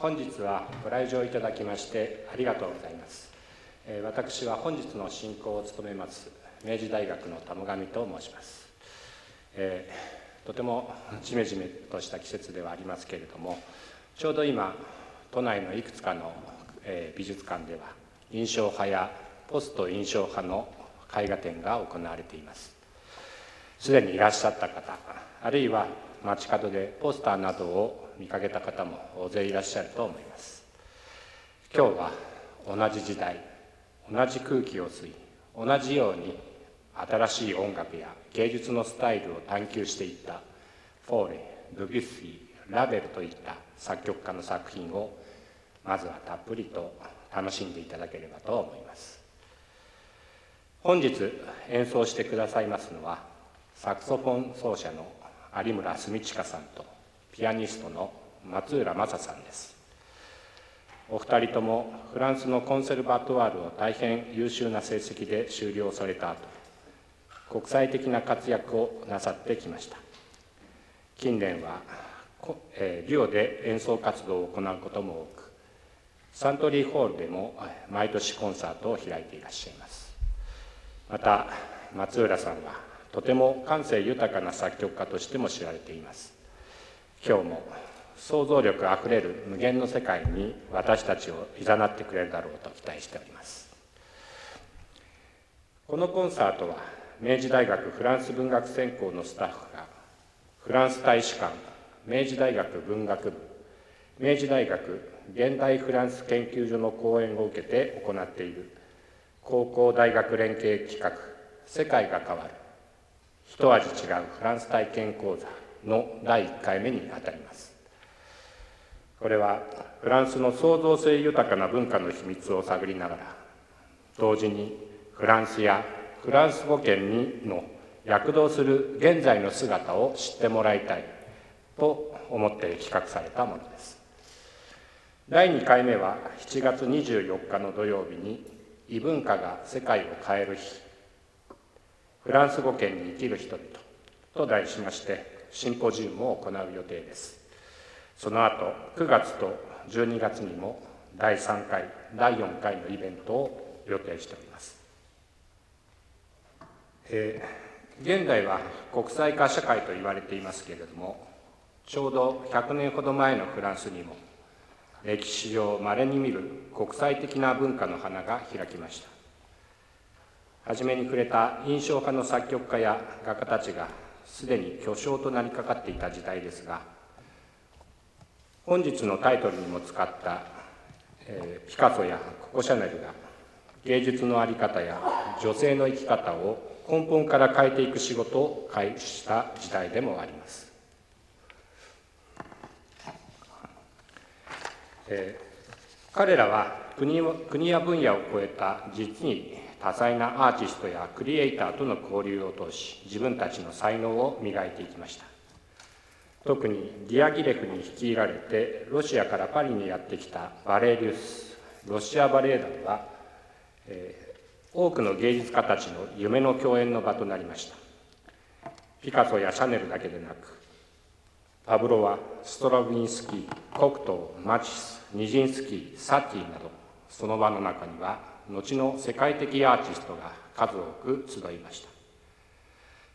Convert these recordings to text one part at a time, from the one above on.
本日はご来場いただきましてありがとうございます。私は本日の進行を務めます明治大学の田母上と申します、えー、とてもじめじめとした季節ではありますけれどもちょうど今都内のいくつかの、え、美術館では印象派やポスト印象派の絵画展が行われています。すでにいらっしゃった方あるいは街角でポスターなどを見かけた方も大勢いらっしゃると思います。今日は同じ時代同じ空気を吸い同じように新しい音楽や芸術のスタイルを探求していったフォーレドビュッシーラベルといった作曲家の作品をまずはたっぷりと楽しんでいただければと思います。本日演奏してくださいますのはサクソフォン奏者の有村澄親さんとピアニストの松浦正さんです。お二人ともフランスのコンセルバトワールを大変優秀な成績で修了された後国際的な活躍をなさってきました。近年は、リオで演奏活動を行うことも多くサントリーホールでも毎年コンサートを開いていらっしゃいます。また松浦さんはとても感性豊かな作曲家としても知られています。今日も想像力あふれる無限の世界に私たちをいざなってくれるだろうと期待しております。このコンサートは明治大学フランス文学専攻のスタッフがフランス大使館明治大学文学部明治大学現代フランス研究所の講演を受けて行っている高校大学連携企画「世界が変わる一味違うフランス体験講座。の第1回目にあたります。これはフランスの創造性豊かな文化の秘密を探りながら同時にフランスやフランス語圏にの躍動する現在の姿を知ってもらいたいと思って企画されたものです。第2回目は7月24日の土曜日に異文化が世界を変える日フランス語圏に生きる人々と題しましてシンポジウムを行う予定です。その後9月と12月にも第3回第4回のイベントを予定しております、えー、現代は国際化社会と言われていますけれどもちょうど100年ほど前のフランスにも歴史上まれに見る国際的な文化の花が開きました。初めに触れた印象派の作曲家や画家たちがすでに巨匠となりかかっていた時代ですが本日のタイトルにも使った、えー、ピカソやココ・シャネルが芸術の在り方や女性の生き方を根本から変えていく仕事を開始した時代でもあります、えー、彼らは国国や分野を超えた実に多彩なアーティストやクリエイターとの交流を通し自分たちの才能を磨いていきました。特にディアギレフに率いられてロシアからパリにやってきたバレーリウスロシアバレエ団は、えー、多くの芸術家たちの夢の共演の場となりました。ピカソやシャネルだけでなくパブロワストラヴィンスキーコクトーマチスニジンスキーサティなどその場の中には後の世界的アーティストが数多く集いました。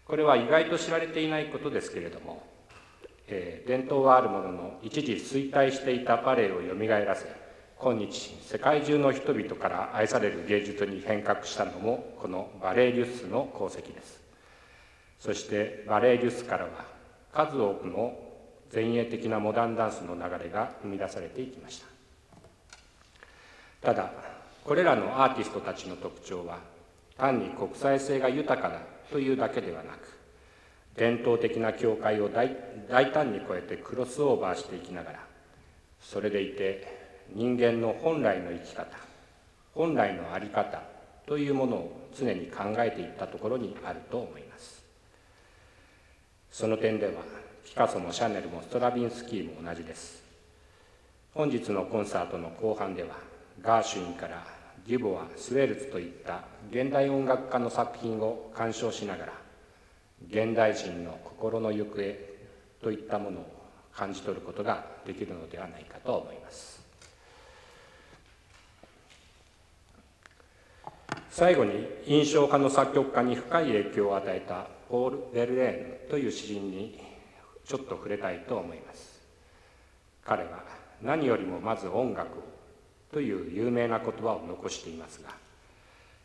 これは意外と知られていないことですけれども、えー、伝統はあるものの一時衰退していたバレエをよみがえらせ今日世界中の人々から愛される芸術に変革したのもこのバレエリュッスの功績です。そしてバレエリュッスからは数多くの前衛的なモダンダンスの流れが生み出されていきました。ただこれらのアーティストたちの特徴は単に国際性が豊かだというだけではなく伝統的な境界を大胆に超えてクロスオーバーしていきながらそれでいて人間の本来の生き方本来の在り方というものを常に考えていったところにあると思います。その点ではピカソもシャネルもストラビンスキーも同じです。本日のコンサートの後半ではガーシュインからギボアスウェルツといった現代音楽家の作品を鑑賞しながら現代人の心の行方といったものを感じ取ることができるのではないかと思います。最後に印象派の作曲家に深い影響を与えたポール・ベルレーヌという詩人にちょっと触れたいと思います。彼は何よりもまず音楽をという有名な言葉を残していますが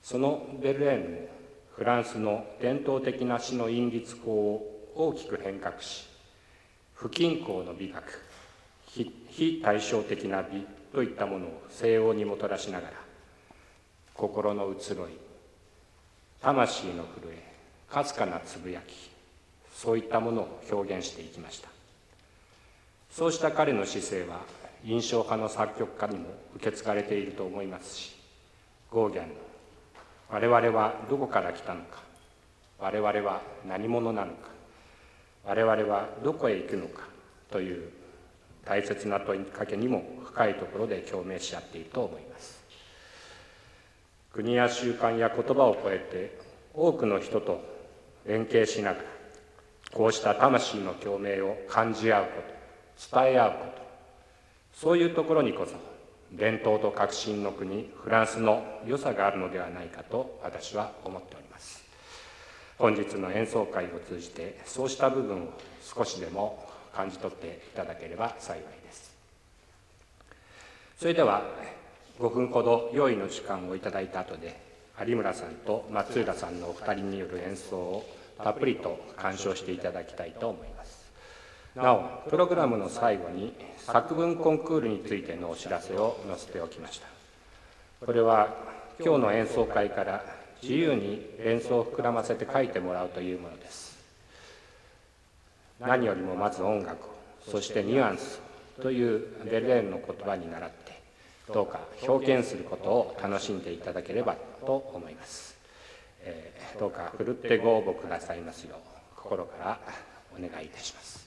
そのベルレーヌもフランスの伝統的な詩の韻律法を大きく変革し不均衡の美学非対照的な美といったものを西欧にもたらしながら心の移ろい魂の震えかすかなつぶやきそういったものを表現していきました。そうした彼の姿勢は印象派の作曲家にも受け継がれていると思いますしゴーギャンの「我々はどこから来たのか我々は何者なのか我々はどこへ行くのか」という大切な問いかけにも深いところで共鳴し合っていると思います。国や習慣や言葉を超えて多くの人と連携しながらこうした魂の共鳴を感じ合うこと伝え合うことそういうところにこそ伝統と革新の国フランスの良さがあるのではないかと私は思っております。本日の演奏会を通じてそうした部分を少しでも感じ取っていただければ幸いです。それでは5分ほど用意の時間をいただいた後で有村さんと松浦さんのお二人による演奏をたっぷりと鑑賞していただきたいと思います。なおプログラムの最後に作文コンクールについてのお知らせを載せておきました。これは今日の演奏会から自由に演奏を膨らませて書いてもらうというものです。何よりもまず音楽そしてニュアンスというベルレーンの言葉に倣ってどうか表現することを楽しんでいただければと思います、えー、どうかふるってご応募くださいますよう心からお願いいたします。